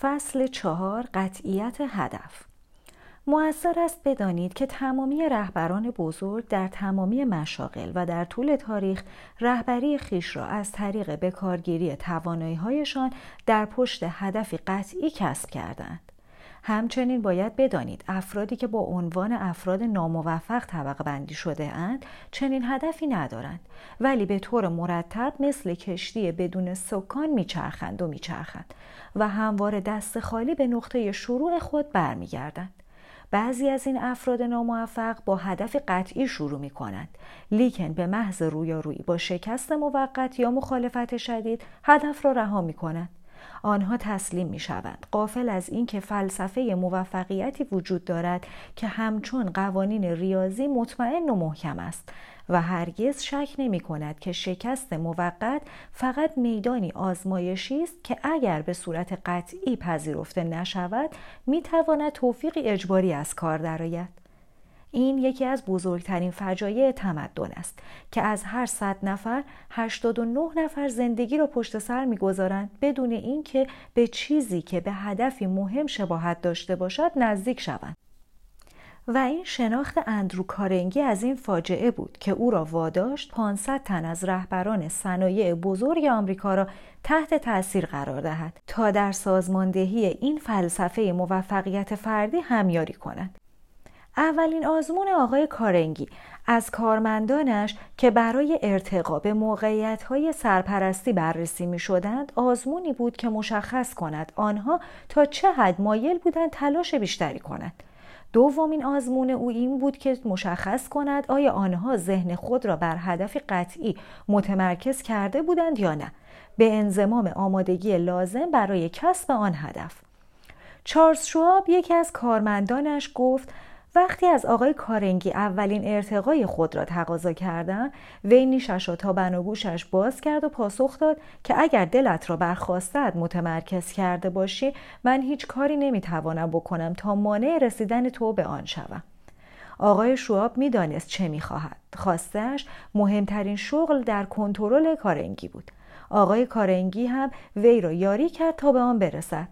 فصل چهار قطعیت هدف موثر است بدانید که تمامی رهبران بزرگ در تمامی مشاغل و در طول تاریخ رهبری خیش را از طریق بکارگیری توانایی‌هایشان در پشت هدفی قطعی کسب کردند. همچنین باید بدانید افرادی که با عنوان افراد ناموفق طبقه بندی شده اند چنین هدفی ندارند ولی به طور مرتب مثل کشتی بدون سکان میچرخند و میچرخند و همواره دست خالی به نقطه شروع خود برمیگردند. بعضی از این افراد ناموفق با هدف قطعی شروع می کنند لیکن به محض رویارویی با شکست موقت یا مخالفت شدید هدف را رها می کنند آنها تسلیم می شوند قافل از اینکه فلسفه موفقیتی وجود دارد که همچون قوانین ریاضی مطمئن و محکم است و هرگز شک نمی کند که شکست موقت فقط میدانی آزمایشی است که اگر به صورت قطعی پذیرفته نشود می تواند توفیقی اجباری از کار درآید. این یکی از بزرگترین فجایع تمدن است که از هر صد نفر 89 نفر زندگی را پشت سر می‌گذارند بدون اینکه به چیزی که به هدفی مهم شباهت داشته باشد نزدیک شوند. و این شناخت اندرو کارنگی از این فاجعه بود که او را واداشت 500 تن از رهبران صنایع بزرگ آمریکا را تحت تاثیر قرار دهد تا در سازماندهی این فلسفه موفقیت فردی همیاری کند. اولین آزمون آقای کارنگی از کارمندانش که برای ارتقا به موقعیت سرپرستی بررسی می شدند آزمونی بود که مشخص کند آنها تا چه حد مایل بودند تلاش بیشتری کنند. دومین آزمون او این بود که مشخص کند آیا آنها ذهن خود را بر هدف قطعی متمرکز کرده بودند یا نه. به انضمام آمادگی لازم برای کسب آن هدف. چارلز شواب یکی از کارمندانش گفت وقتی از آقای کارنگی اولین ارتقای خود را تقاضا کردن وی نیشش را تا بناگوشش باز کرد و پاسخ داد که اگر دلت را برخواستد متمرکز کرده باشی من هیچ کاری نمی‌توانم بکنم تا مانع رسیدن تو به آن شوم. آقای شواب می‌دانست چه می‌خواهد. خواستش مهمترین شغل در کنترل کارنگی بود. آقای کارنگی هم وی را یاری کرد تا به آن برسد.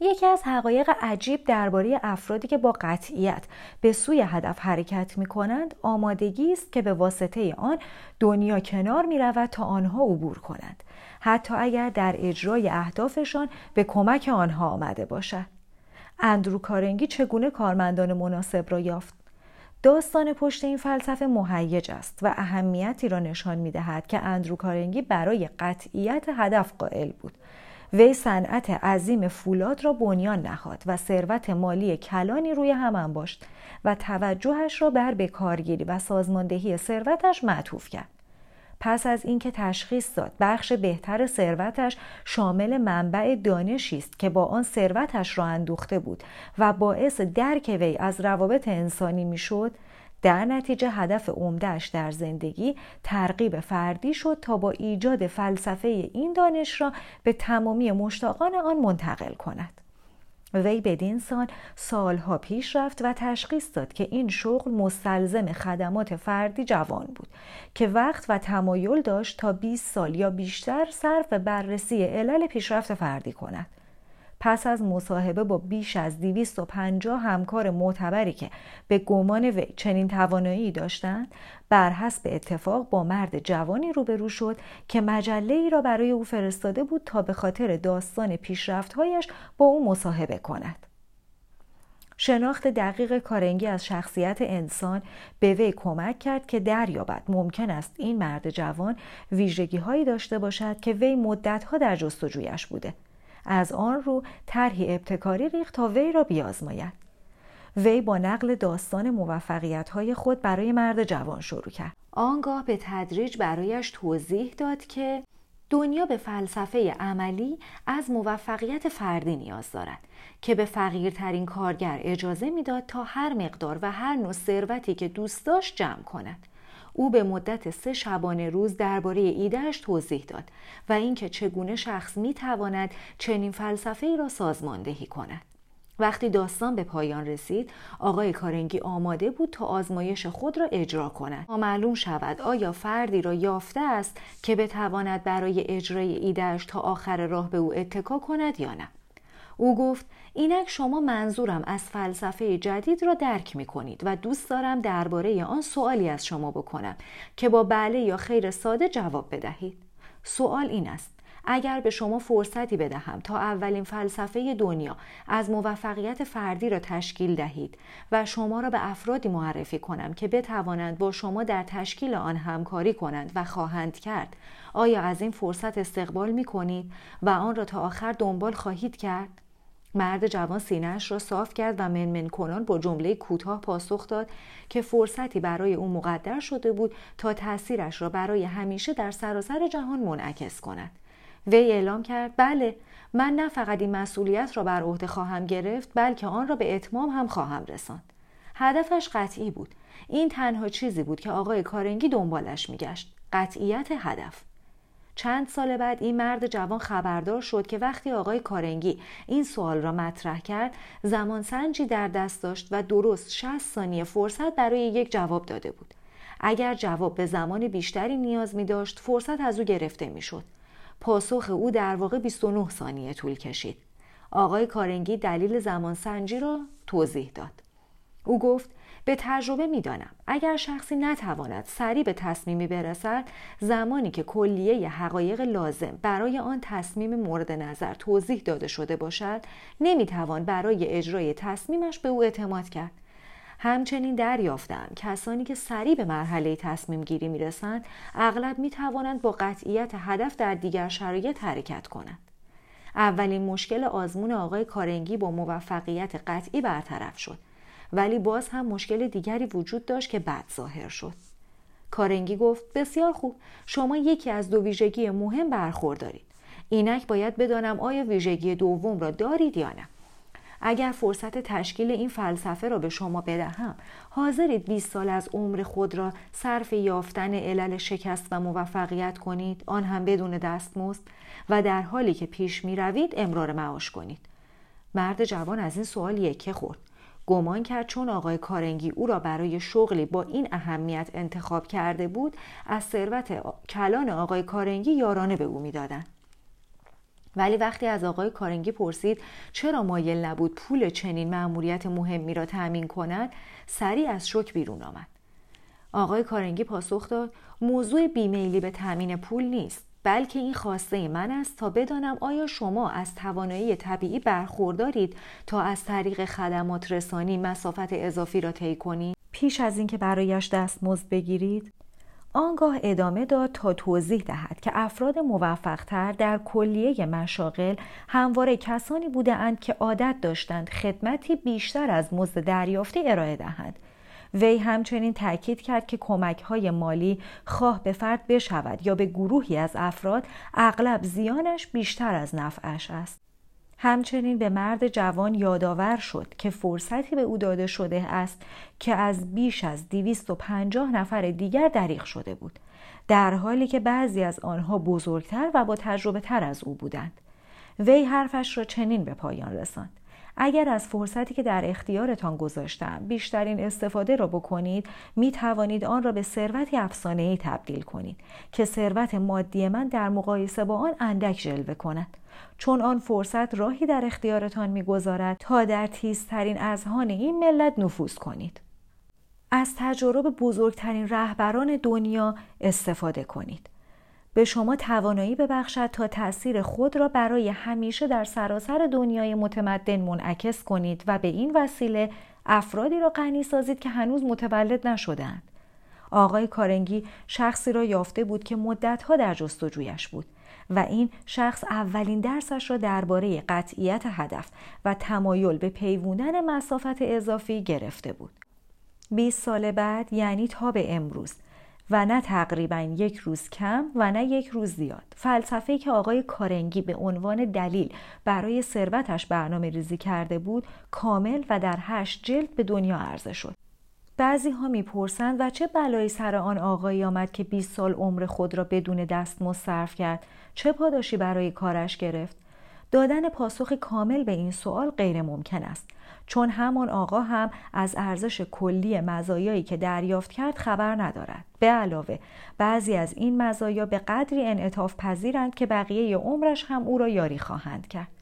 یکی از حقایق عجیب درباره افرادی که با قطعیت به سوی هدف حرکت می کنند آمادگی است که به واسطه آن دنیا کنار می رود تا آنها عبور کنند حتی اگر در اجرای اهدافشان به کمک آنها آمده باشد. اندرو کارنگی چگونه کارمندان مناسب را یافت؟ داستان پشت این فلسفه مهیج است و اهمیتی را نشان می دهد که اندرو کارنگی برای قطعیت هدف قائل بود. وی صنعت عظیم فولاد را بنیان نهاد و ثروت مالی کلانی روی هم انباشت و توجهش را بر بکارگیری و سازماندهی ثروتش معطوف کرد. پس از اینکه تشخیص داد بخش بهتر ثروتش شامل منبع دانشی است که با آن ثروتش را اندوخته بود و باعث درک وی از روابط انسانی می‌شد در نتیجه هدف عمدهش در زندگی ترغیب فردی شد تا با ایجاد فلسفه این دانش را به تمامی مشتاقان آن منتقل کند. وی بدین سال سالها پیش رفت و تشخیص داد که این شغل مستلزم خدمات فردی جوان بود که وقت و تمایل داشت تا 20 سال یا بیشتر صرف بررسی علل پیشرفت فردی کند. پس از مصاحبه با بیش از 250 همکار معتبری که به گمان وی چنین توانایی داشتند بر حسب اتفاق با مرد جوانی روبرو شد که مجله ای را برای او فرستاده بود تا به خاطر داستان پیشرفتهایش با او مصاحبه کند. شناخت دقیق کارنگی از شخصیت انسان به وی کمک کرد که دریابد ممکن است این مرد جوان ویژگی هایی داشته باشد که وی مدتها در جستجویش بوده. از آن رو طرحی ابتکاری ریخت تا وی را بیازماید. وی با نقل داستان موفقیت های خود برای مرد جوان شروع کرد. آنگاه به تدریج برایش توضیح داد که دنیا به فلسفه عملی از موفقیت فردی نیاز دارد که به فقیرترین کارگر اجازه می‌داد تا هر مقدار و هر نوع ثروتی که دوست داشت جمع کند. او به مدت سه شبانه روز درباره ایدهش توضیح داد و اینکه چگونه شخص می تواند چنین فلسفه ای را سازماندهی کند. وقتی داستان به پایان رسید آقای کارنگی آماده بود تا آزمایش خود را اجرا کند معلوم شود آیا فردی را یافته است که بتواند برای اجرای ایدهش تا آخر راه به او اتکا کند یا نه او گفت اینک شما منظورم از فلسفه جدید را درک می کنید و دوست دارم درباره آن سوالی از شما بکنم که با بله یا خیر ساده جواب بدهید سوال این است اگر به شما فرصتی بدهم تا اولین فلسفه دنیا از موفقیت فردی را تشکیل دهید و شما را به افرادی معرفی کنم که بتوانند با شما در تشکیل آن همکاری کنند و خواهند کرد آیا از این فرصت استقبال می کنید و آن را تا آخر دنبال خواهید کرد؟ مرد جوان سینهاش را صاف کرد و منمن کنان با جمله کوتاه پاسخ داد که فرصتی برای او مقدر شده بود تا تاثیرش را برای همیشه در سراسر جهان منعکس کند. وی اعلام کرد بله من نه فقط این مسئولیت را بر عهده خواهم گرفت بلکه آن را به اتمام هم خواهم رساند. هدفش قطعی بود. این تنها چیزی بود که آقای کارنگی دنبالش میگشت. قطعیت هدف. چند سال بعد این مرد جوان خبردار شد که وقتی آقای کارنگی این سوال را مطرح کرد زمان سنجی در دست داشت و درست 60 ثانیه فرصت برای یک جواب داده بود. اگر جواب به زمان بیشتری نیاز می داشت فرصت از او گرفته می شد. پاسخ او در واقع 29 ثانیه طول کشید. آقای کارنگی دلیل زمان سنجی را توضیح داد. او گفت به تجربه می‌دانم. اگر شخصی نتواند سریع به تصمیمی برسد زمانی که کلیه حقایق لازم برای آن تصمیم مورد نظر توضیح داده شده باشد نمی‌توان برای اجرای تصمیمش به او اعتماد کرد. همچنین دریافتم. کسانی که سریع به مرحله تصمیم گیری می رسند اغلب می توانند با قطعیت هدف در دیگر شرایط حرکت کنند. اولین مشکل آزمون آقای کارنگی با موفقیت قطعی برطرف شد. ولی باز هم مشکل دیگری وجود داشت که بد ظاهر شد. کارنگی گفت بسیار خوب شما یکی از دو ویژگی مهم برخوردارید. اینک باید بدانم آیا ویژگی دوم را دارید یا نه. اگر فرصت تشکیل این فلسفه را به شما بدهم حاضرید 20 سال از عمر خود را صرف یافتن علل شکست و موفقیت کنید آن هم بدون دستمزد و در حالی که پیش می روید امرار معاش کنید مرد جوان از این سوال یکه خورد گمان کرد چون آقای کارنگی او را برای شغلی با این اهمیت انتخاب کرده بود از ثروت کلان آقای کارنگی یارانه به او می‌دادند. ولی وقتی از آقای کارنگی پرسید چرا مایل نبود پول چنین مأموریت مهمی را تأمین کند سریع از شک بیرون آمد. آقای کارنگی پاسخ داد موضوع بیمیلی به تأمین پول نیست. بلکه این خواسته من است تا بدانم آیا شما از توانایی طبیعی برخوردارید تا از طریق خدمات رسانی مسافت اضافی را طی کنید؟ پیش از اینکه برایش دستمزد بگیرید آنگاه ادامه داد تا توضیح دهد که افراد موفقتر در کلیه مشاغل همواره کسانی بودند که عادت داشتند خدمتی بیشتر از مزد دریافتی ارائه دهند. وی همچنین تاکید کرد که کمک های مالی خواه به فرد بشود یا به گروهی از افراد اغلب زیانش بیشتر از نفعش است. همچنین به مرد جوان یادآور شد که فرصتی به او داده شده است که از بیش از 250 نفر دیگر دریغ شده بود در حالی که بعضی از آنها بزرگتر و با تجربه تر از او بودند. وی حرفش را چنین به پایان رساند. اگر از فرصتی که در اختیارتان گذاشتم بیشترین استفاده را بکنید می توانید آن را به ثروتی افسانه ای تبدیل کنید که ثروت مادی من در مقایسه با آن اندک جلوه کند. چون آن فرصت راهی در اختیارتان می‌گذارد تا در تیزترین اذهان این ملت نفوذ کنید. از تجربه بزرگترین رهبران دنیا استفاده کنید. به شما توانایی ببخشد تا تاثیر خود را برای همیشه در سراسر دنیای متمدن منعکس کنید و به این وسیله افرادی را غنی سازید که هنوز متولد نشدند آقای کارنگی شخصی را یافته بود که مدتها در جستجویش بود و این شخص اولین درسش را درباره قطعیت هدف و تمایل به پیوندن مسافت اضافی گرفته بود. 20 سال بعد یعنی تا به امروز و نه تقریبا یک روز کم و نه یک روز زیاد. فلسفه که آقای کارنگی به عنوان دلیل برای ثروتش برنامه ریزی کرده بود کامل و در هشت جلد به دنیا عرضه شد. بعضی ها می‌پرسند و چه بلایی سر آن آقایی آمد که 20 سال عمر خود را بدون دستمزد صرف کرد؟ چه پاداشی برای کارش گرفت؟ دادن پاسخ کامل به این سوال غیر ممکن است. چون همان آقا هم از ارزش کلی مزایایی که دریافت کرد خبر ندارد. به علاوه بعضی از این مزایا به قدری انعطاف پذیرند که بقیه عمرش هم او را یاری خواهند کرد.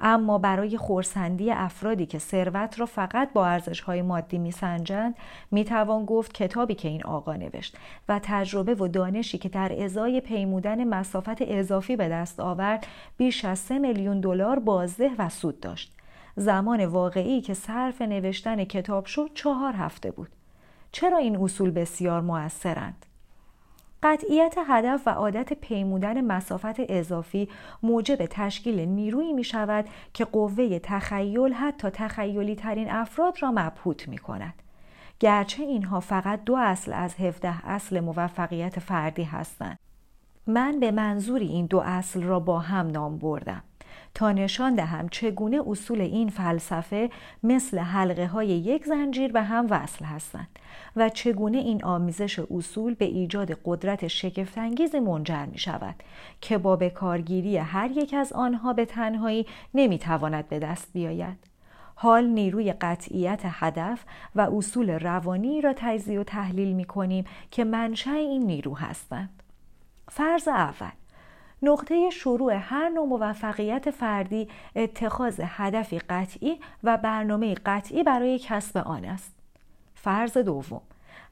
اما برای خورسندی افرادی که ثروت را فقط با ارزشهای مادی میسنجند می‌توان گفت کتابی که این آقا نوشت و تجربه و دانشی که در ازای پیمودن مسافت اضافی به دست آورد بیش از سه میلیون دلار بازده و سود داشت. زمان واقعی که صرف نوشتن کتاب شد چهار هفته بود. چرا این اصول بسیار موثرند قطعیت هدف و عادت پیمودن مسافت اضافی موجب تشکیل نیرویی می شود که قوه تخیل حتی تخیلی ترین افراد را مبهوت می کند. گرچه اینها فقط دو اصل از 17 اصل موفقیت فردی هستند. من به منظوری این دو اصل را با هم نام بردم. تا نشان دهم چگونه اصول این فلسفه مثل حلقه های یک زنجیر به هم وصل هستند و چگونه این آمیزش اصول به ایجاد قدرت شگفتانگیزی منجر می شود که با به کارگیری هر یک از آنها به تنهایی نمی تواند به دست بیاید. حال نیروی قطعیت هدف و اصول روانی را تجزیه و تحلیل می کنیم که منشأ این نیرو هستند. فرض اول نقطه شروع هر نوع موفقیت فردی اتخاذ هدفی قطعی و برنامه قطعی برای کسب آن است. فرض دوم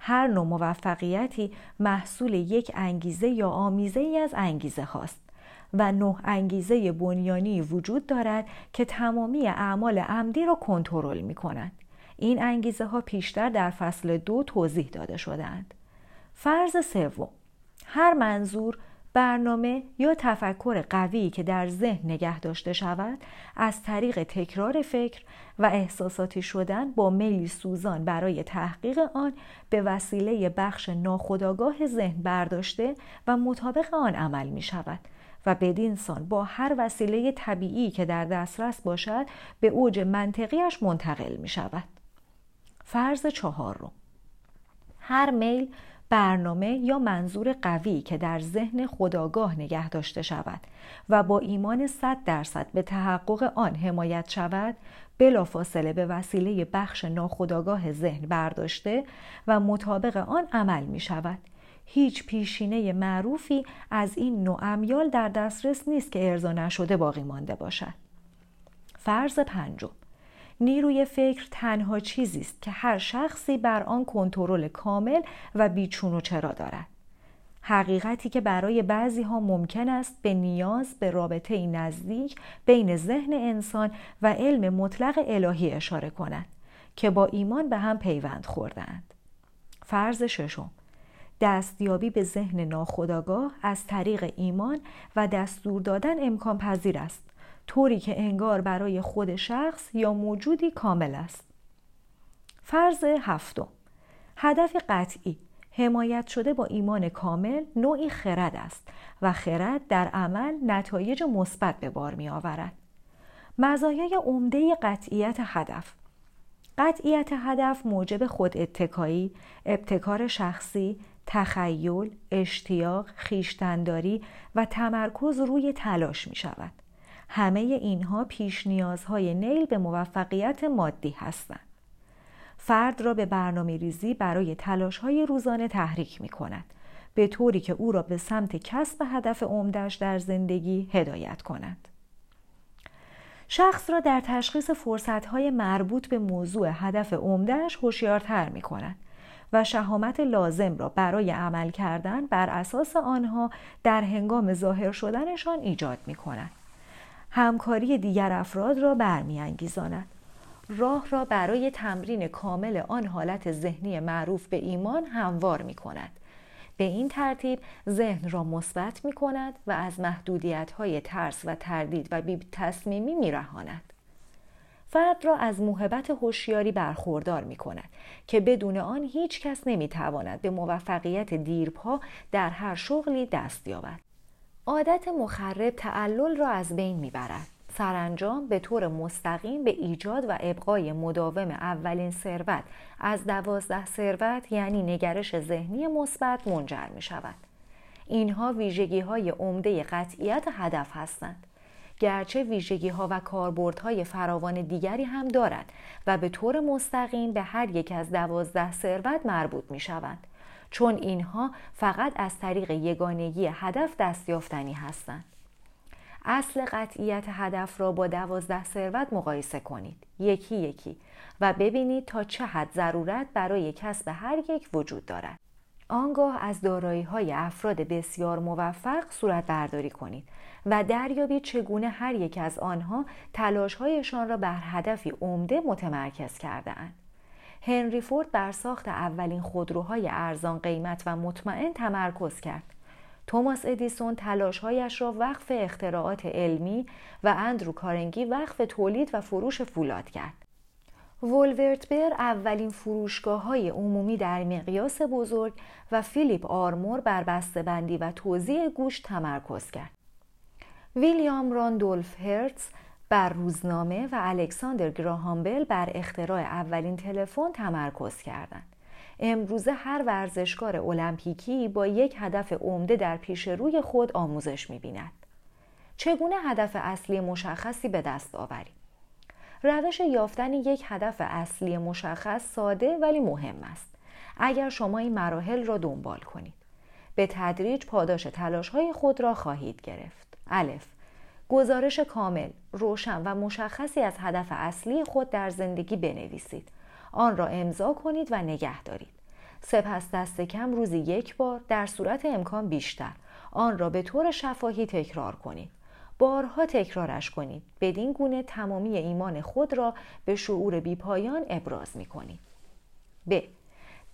هر نوع موفقیتی محصول یک انگیزه یا آمیزه ای از انگیزه هاست و نه انگیزه بنیانی وجود دارد که تمامی اعمال عمدی را کنترل می کنند. این انگیزه ها پیشتر در فصل دو توضیح داده شدند. فرض سوم هر منظور برنامه یا تفکر قوی که در ذهن نگه داشته شود از طریق تکرار فکر و احساساتی شدن با میلی سوزان برای تحقیق آن به وسیله بخش ناخودآگاه ذهن برداشته و مطابق آن عمل می شود و بدین سان با هر وسیله طبیعی که در دسترس باشد به اوج منطقیش منتقل می شود. فرض چهارم هر میل برنامه یا منظور قوی که در ذهن خداگاه نگه داشته شود و با ایمان صد درصد به تحقق آن حمایت شود بلافاصله به وسیله بخش ناخداگاه ذهن برداشته و مطابق آن عمل می شود. هیچ پیشینه معروفی از این نوع امیال در دسترس نیست که ارضا نشده باقی مانده باشد. فرض پنجم. نیروی فکر تنها چیزی است که هر شخصی بر آن کنترل کامل و بیچون و چرا دارد حقیقتی که برای بعضی ها ممکن است به نیاز به رابطه نزدیک بین ذهن انسان و علم مطلق الهی اشاره کند که با ایمان به هم پیوند خوردند. فرض ششم دستیابی به ذهن ناخودآگاه از طریق ایمان و دستور دادن امکان پذیر است طوری که انگار برای خود شخص یا موجودی کامل است فرض هفتم هدف قطعی حمایت شده با ایمان کامل نوعی خرد است و خرد در عمل نتایج مثبت به بار می آورد. مزایای عمده قطعیت هدف قطعیت هدف موجب خود اتکایی، ابتکار شخصی، تخیل، اشتیاق، خیشتنداری و تمرکز روی تلاش می شود. همه اینها پیش نیازهای نیل به موفقیت مادی هستند. فرد را به برنامه ریزی برای تلاش های روزانه تحریک می کند به طوری که او را به سمت کسب هدف عمدهش در زندگی هدایت کند. شخص را در تشخیص های مربوط به موضوع هدف عمدهش هوشیارتر می کند و شهامت لازم را برای عمل کردن بر اساس آنها در هنگام ظاهر شدنشان ایجاد می کند. همکاری دیگر افراد را برمیانگیزاند راه را برای تمرین کامل آن حالت ذهنی معروف به ایمان هموار می کند. به این ترتیب ذهن را مثبت می کند و از محدودیت های ترس و تردید و بی تصمیمی می رهاند. فرد را از موهبت هوشیاری برخوردار می کند که بدون آن هیچ کس نمی تواند به موفقیت دیرپا در هر شغلی دست یابد. عادت مخرب تعلل را از بین می‌برد سرانجام به طور مستقیم به ایجاد و ابقای مداوم اولین ثروت از دوازده ثروت یعنی نگرش ذهنی مثبت منجر می شود. اینها ویژگی های عمده قطعیت هدف هستند. گرچه ویژگی ها و کاربردهای فراوان دیگری هم دارد و به طور مستقیم به هر یک از دوازده ثروت مربوط می شوند. چون اینها فقط از طریق یگانگی هدف دستیافتنی هستند. اصل قطعیت هدف را با دوازده ثروت مقایسه کنید یکی یکی و ببینید تا چه حد ضرورت برای کسب هر یک وجود دارد آنگاه از دارایی های افراد بسیار موفق صورت برداری کنید و دریابید چگونه هر یک از آنها تلاشهایشان را بر هدفی عمده متمرکز کرده اند. هنری فورد بر ساخت اولین خودروهای ارزان قیمت و مطمئن تمرکز کرد. توماس ادیسون تلاشهایش را وقف اختراعات علمی و اندرو کارنگی وقف تولید و فروش فولاد کرد. وولورتبر اولین فروشگاه های عمومی در مقیاس بزرگ و فیلیپ آرمور بر بسته‌بندی و توزیع گوشت تمرکز کرد. ویلیام راندولف هرتز بر روزنامه و الکساندر گراهامبل بر اختراع اولین تلفن تمرکز کردند. امروزه هر ورزشکار المپیکی با یک هدف عمده در پیش روی خود آموزش می‌بیند. چگونه هدف اصلی مشخصی به دست آوریم؟ روش یافتن یک هدف اصلی مشخص ساده ولی مهم است. اگر شما این مراحل را دنبال کنید. به تدریج پاداش تلاش های خود را خواهید گرفت. الف گزارش کامل، روشن و مشخصی از هدف اصلی خود در زندگی بنویسید. آن را امضا کنید و نگه دارید. سپس دست کم روزی یک بار در صورت امکان بیشتر آن را به طور شفاهی تکرار کنید. بارها تکرارش کنید. بدین گونه تمامی ایمان خود را به شعور بیپایان ابراز می کنید. ب.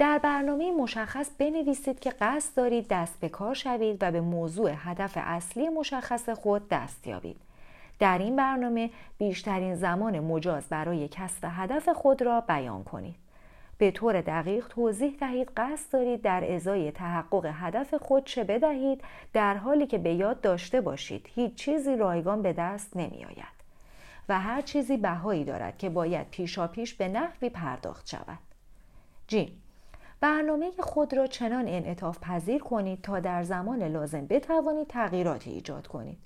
در برنامه مشخص بنویسید که قصد دارید دست به کار شوید و به موضوع هدف اصلی مشخص خود دست یابید. در این برنامه بیشترین زمان مجاز برای کسب هدف خود را بیان کنید. به طور دقیق توضیح دهید قصد دارید در ازای تحقق هدف خود چه بدهید در حالی که به یاد داشته باشید هیچ چیزی رایگان به دست نمی آید و هر چیزی بهایی دارد که باید پیشا پیش به نحوی پرداخت شود. جیم برنامه خود را چنان انعطاف پذیر کنید تا در زمان لازم بتوانید تغییراتی ایجاد کنید.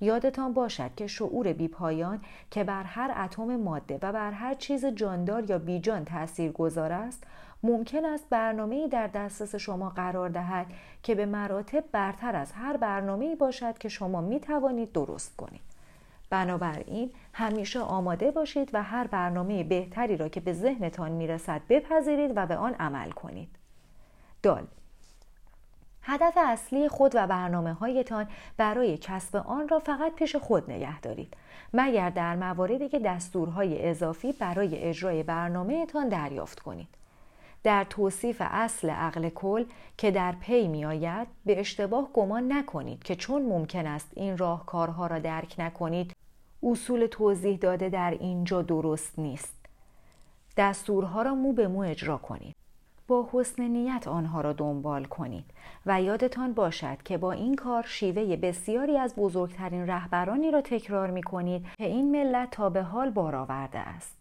یادتان باشد که شعور بیپایان که بر هر اتم ماده و بر هر چیز جاندار یا بیجان تأثیر گذار است ممکن است برنامه در دسترس شما قرار دهد که به مراتب برتر از هر برنامه باشد که شما می توانید درست کنید. بنابراین همیشه آماده باشید و هر برنامه بهتری را که به ذهنتان می‌رسد بپذیرید و به آن عمل کنید. دال هدف اصلی خود و برنامه هایتان برای کسب آن را فقط پیش خود نگه دارید مگر در مواردی که دستورهای اضافی برای اجرای برنامهتان دریافت کنید در توصیف اصل عقل کل که در پی می آید به اشتباه گمان نکنید که چون ممکن است این راهکارها را درک نکنید اصول توضیح داده در اینجا درست نیست دستورها را مو به مو اجرا کنید با حسن نیت آنها را دنبال کنید و یادتان باشد که با این کار شیوه بسیاری از بزرگترین رهبرانی را تکرار می کنید که این ملت تا به حال بار آورده است.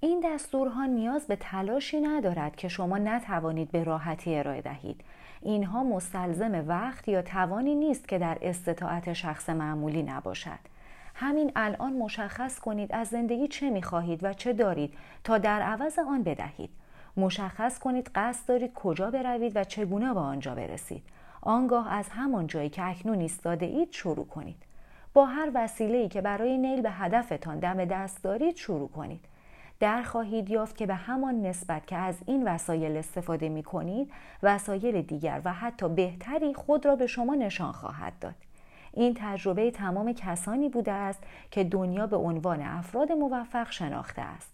این دستورها نیاز به تلاشی ندارد که شما نتوانید به راحتی ارائه دهید. اینها مستلزم وقت یا توانی نیست که در استطاعت شخص معمولی نباشد. همین الان مشخص کنید از زندگی چه می خواهید و چه دارید تا در عوض آن بدهید. مشخص کنید قصد دارید کجا بروید و چگونه به آنجا برسید. آنگاه از همان جایی که اکنون ایستاده اید شروع کنید. با هر وسیله‌ای که برای نیل به هدفتان دم دست دارید شروع کنید. در خواهید یافت که به همان نسبت که از این وسایل استفاده می کنید وسایل دیگر و حتی بهتری خود را به شما نشان خواهد داد. این تجربه تمام کسانی بوده است که دنیا به عنوان افراد موفق شناخته است.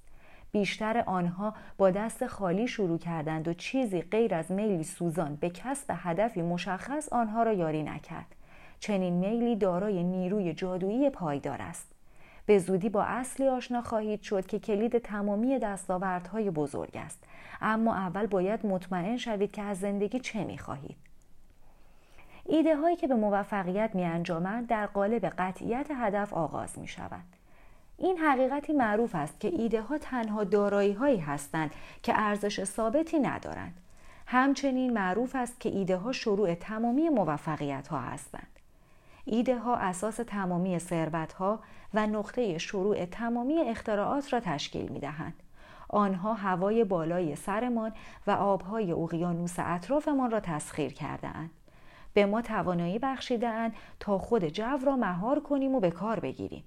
بیشتر آنها با دست خالی شروع کردند و چیزی غیر از میلی سوزان به کسب هدفی مشخص آنها را یاری نکرد. چنین میلی دارای نیروی جادویی پایدار است. به زودی با اصلی آشنا خواهید شد که کلید تمامی دستاوردهای بزرگ است. اما اول باید مطمئن شوید که از زندگی چه می خواهید ایده هایی که به موفقیت می انجامند در قالب قطعیت هدف آغاز می شود. این حقیقتی معروف است که ایده ها تنها دارایی هایی هستند که ارزش ثابتی ندارند. همچنین معروف است که ایده ها شروع تمامی موفقیت ها هستند. ایده ها اساس تمامی ثروت ها و نقطه شروع تمامی اختراعات را تشکیل می دهند. آنها هوای بالای سرمان و آبهای اقیانوس اطرافمان را تسخیر کرده اند. به ما توانایی بخشیدهاند تا خود جو را مهار کنیم و به کار بگیریم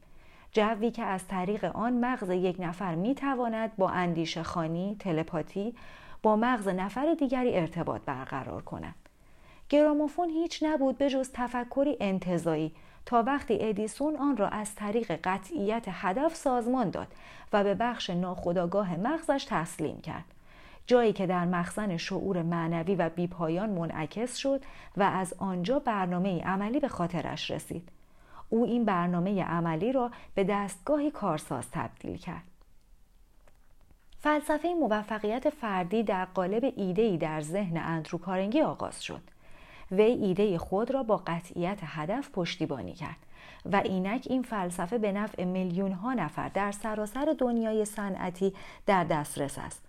جوی که از طریق آن مغز یک نفر می تواند با اندیشه خانی، تلپاتی با مغز نفر دیگری ارتباط برقرار کند. گراموفون هیچ نبود به جز تفکری انتظایی تا وقتی ادیسون آن را از طریق قطعیت هدف سازمان داد و به بخش ناخودآگاه مغزش تسلیم کرد. جایی که در مخزن شعور معنوی و بیپایان منعکس شد و از آنجا برنامه عملی به خاطرش رسید. او این برنامه عملی را به دستگاهی کارساز تبدیل کرد. فلسفه موفقیت فردی در قالب ایده‌ای در ذهن اندرو کارنگی آغاز شد. وی ایده خود را با قطعیت هدف پشتیبانی کرد و اینک این فلسفه به نفع میلیون ها نفر در سراسر دنیای صنعتی در دسترس است.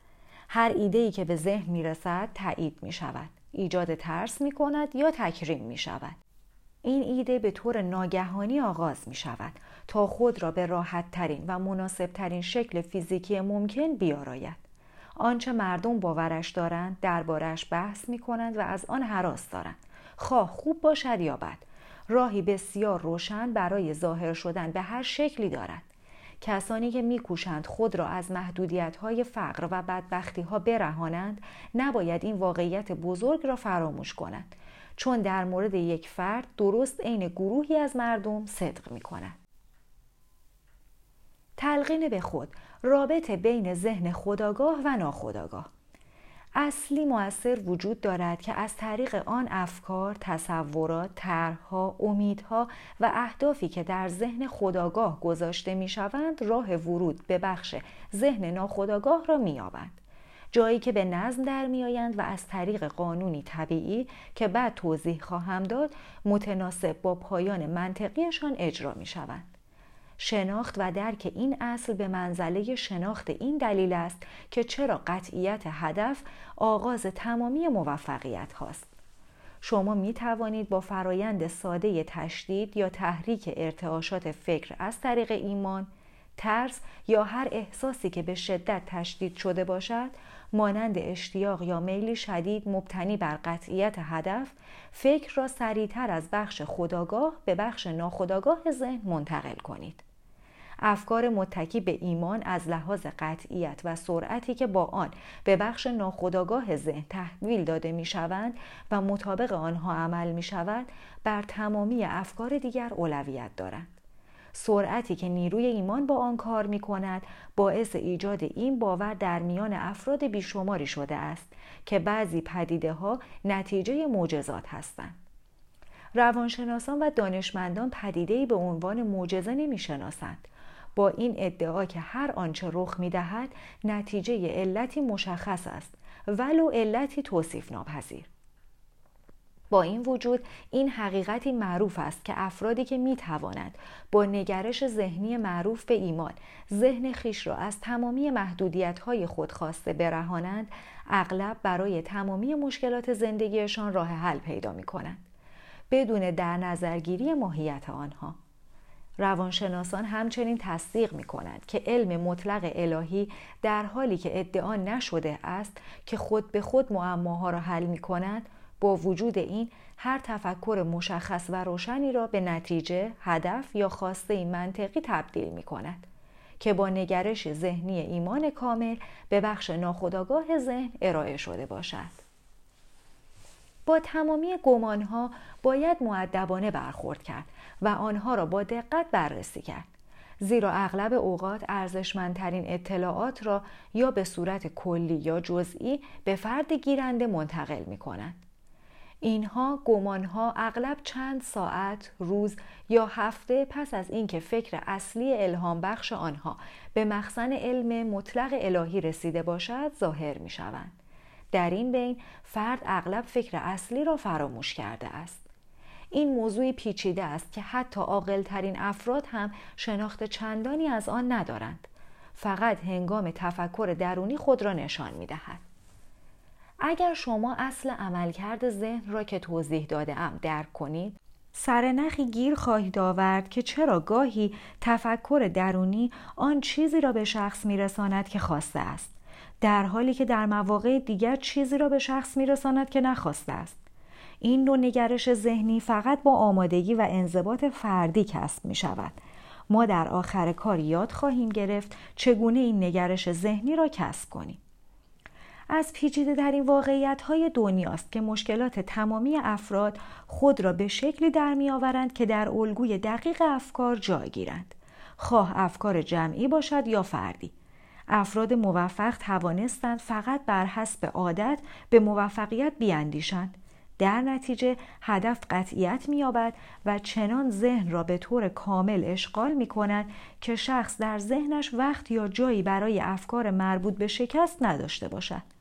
هر ایده که به ذهن می رسد تایید می شود. ایجاد ترس می کند یا تکریم می شود. این ایده به طور ناگهانی آغاز می شود تا خود را به راحت ترین و مناسب ترین شکل فیزیکی ممکن بیاراید. آنچه مردم باورش دارند دربارش بحث می کنند و از آن حراس دارند. خواه خوب باشد یا بد. راهی بسیار روشن برای ظاهر شدن به هر شکلی دارد. کسانی که میکوشند خود را از محدودیت های فقر و بدبختی ها برهانند نباید این واقعیت بزرگ را فراموش کنند چون در مورد یک فرد درست عین گروهی از مردم صدق می کند. تلقین به خود رابطه بین ذهن خداگاه و ناخداگاه اصلی موثر وجود دارد که از طریق آن افکار، تصورات، طرحها، امیدها و اهدافی که در ذهن خداگاه گذاشته می شوند راه ورود به بخش ذهن ناخداگاه را می یابند. جایی که به نظم در میآیند و از طریق قانونی طبیعی که بعد توضیح خواهم داد متناسب با پایان منطقیشان اجرا می شوند. شناخت و درک این اصل به منزله شناخت این دلیل است که چرا قطعیت هدف آغاز تمامی موفقیت هاست. شما می توانید با فرایند ساده تشدید یا تحریک ارتعاشات فکر از طریق ایمان، ترس یا هر احساسی که به شدت تشدید شده باشد مانند اشتیاق یا میلی شدید مبتنی بر قطعیت هدف فکر را سریعتر از بخش خداگاه به بخش ناخداگاه ذهن منتقل کنید افکار متکی به ایمان از لحاظ قطعیت و سرعتی که با آن به بخش ناخودآگاه ذهن تحویل داده می شوند و مطابق آنها عمل می شود بر تمامی افکار دیگر اولویت دارند. سرعتی که نیروی ایمان با آن کار می کند باعث ایجاد این باور در میان افراد بیشماری شده است که بعضی پدیده ها نتیجه معجزات هستند. روانشناسان و دانشمندان پدیده‌ای به عنوان معجزه نمی‌شناسند با این ادعا که هر آنچه رخ می دهد نتیجه علتی مشخص است ولو علتی توصیف ناپذیر. با این وجود این حقیقتی معروف است که افرادی که می توانند با نگرش ذهنی معروف به ایمان ذهن خیش را از تمامی محدودیت های خود خواسته برهانند اغلب برای تمامی مشکلات زندگیشان راه حل پیدا می کنند بدون در نظرگیری ماهیت آنها روانشناسان همچنین تصدیق می کنند که علم مطلق الهی در حالی که ادعا نشده است که خود به خود معماها را حل می کند با وجود این هر تفکر مشخص و روشنی را به نتیجه، هدف یا خواسته منطقی تبدیل می کند که با نگرش ذهنی ایمان کامل به بخش ناخودآگاه ذهن ارائه شده باشد. با تمامی گمانها باید معدبانه برخورد کرد و آنها را با دقت بررسی کرد زیرا اغلب اوقات ارزشمندترین اطلاعات را یا به صورت کلی یا جزئی به فرد گیرنده منتقل می کنند. اینها گمانها اغلب چند ساعت، روز یا هفته پس از اینکه فکر اصلی الهام بخش آنها به مخزن علم مطلق الهی رسیده باشد ظاهر می شوند. در این بین فرد اغلب فکر اصلی را فراموش کرده است. این موضوع پیچیده است که حتی عاقلترین افراد هم شناخت چندانی از آن ندارند. فقط هنگام تفکر درونی خود را نشان می دهد. اگر شما اصل عملکرد ذهن را که توضیح داده ام درک کنید سرنخی گیر خواهید آورد که چرا گاهی تفکر درونی آن چیزی را به شخص میرساند که خواسته است در حالی که در مواقع دیگر چیزی را به شخص میرساند که نخواسته است این نوع نگرش ذهنی فقط با آمادگی و انضباط فردی کسب می شود. ما در آخر کار یاد خواهیم گرفت چگونه این نگرش ذهنی را کسب کنیم. از پیچیده در این واقعیت های دنیاست که مشکلات تمامی افراد خود را به شکلی در می آورند که در الگوی دقیق افکار جای گیرند. خواه افکار جمعی باشد یا فردی. افراد موفق توانستند فقط بر حسب عادت به موفقیت بیاندیشند در نتیجه هدف قطعیت مییابد و چنان ذهن را به طور کامل اشغال می کند که شخص در ذهنش وقت یا جایی برای افکار مربوط به شکست نداشته باشد.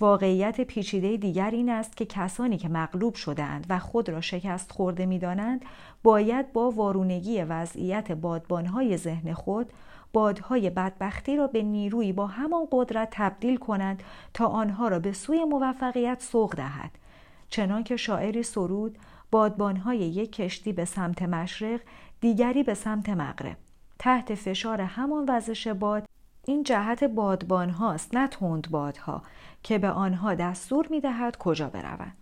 واقعیت پیچیده دیگر این است که کسانی که مغلوب شدهاند و خود را شکست خورده می‌دانند باید با وارونگی وضعیت بادبانهای ذهن خود بادهای بدبختی را به نیرویی با همان قدرت تبدیل کنند تا آنها را به سوی موفقیت سوق دهد. چنان که شاعری سرود بادبانهای یک کشتی به سمت مشرق دیگری به سمت مغرب. تحت فشار همان وزش باد این جهت بادبان هاست نه تند بادها که به آنها دستور می دهد کجا بروند.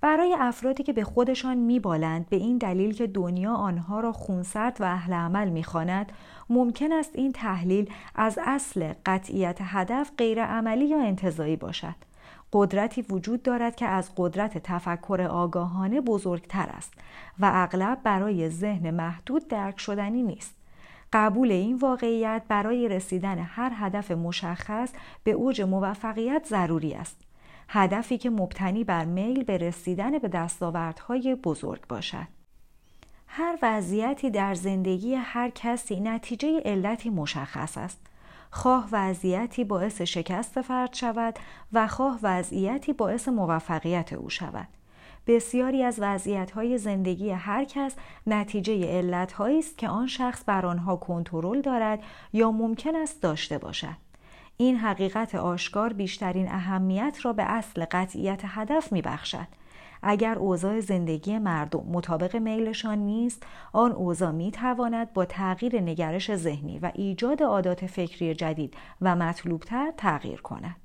برای افرادی که به خودشان میبالند به این دلیل که دنیا آنها را خونسرد و اهل عمل می‌خواند ممکن است این تحلیل از اصل قطعیت هدف غیر عملی یا انتظایی باشد قدرتی وجود دارد که از قدرت تفکر آگاهانه بزرگتر است و اغلب برای ذهن محدود درک شدنی نیست قبول این واقعیت برای رسیدن هر هدف مشخص به اوج موفقیت ضروری است. هدفی که مبتنی بر میل به رسیدن به دستاوردهای بزرگ باشد. هر وضعیتی در زندگی هر کسی نتیجه علتی مشخص است. خواه وضعیتی باعث شکست فرد شود و خواه وضعیتی باعث موفقیت او شود. بسیاری از وضعیت‌های زندگی هر کس نتیجه علتهایی است که آن شخص بر آنها کنترل دارد یا ممکن است داشته باشد. این حقیقت آشکار بیشترین اهمیت را به اصل قطعیت هدف میبخشد. اگر اوضاع زندگی مردم مطابق میلشان نیست آن اوضاع می تواند با تغییر نگرش ذهنی و ایجاد عادات فکری جدید و مطلوبتر تغییر کند.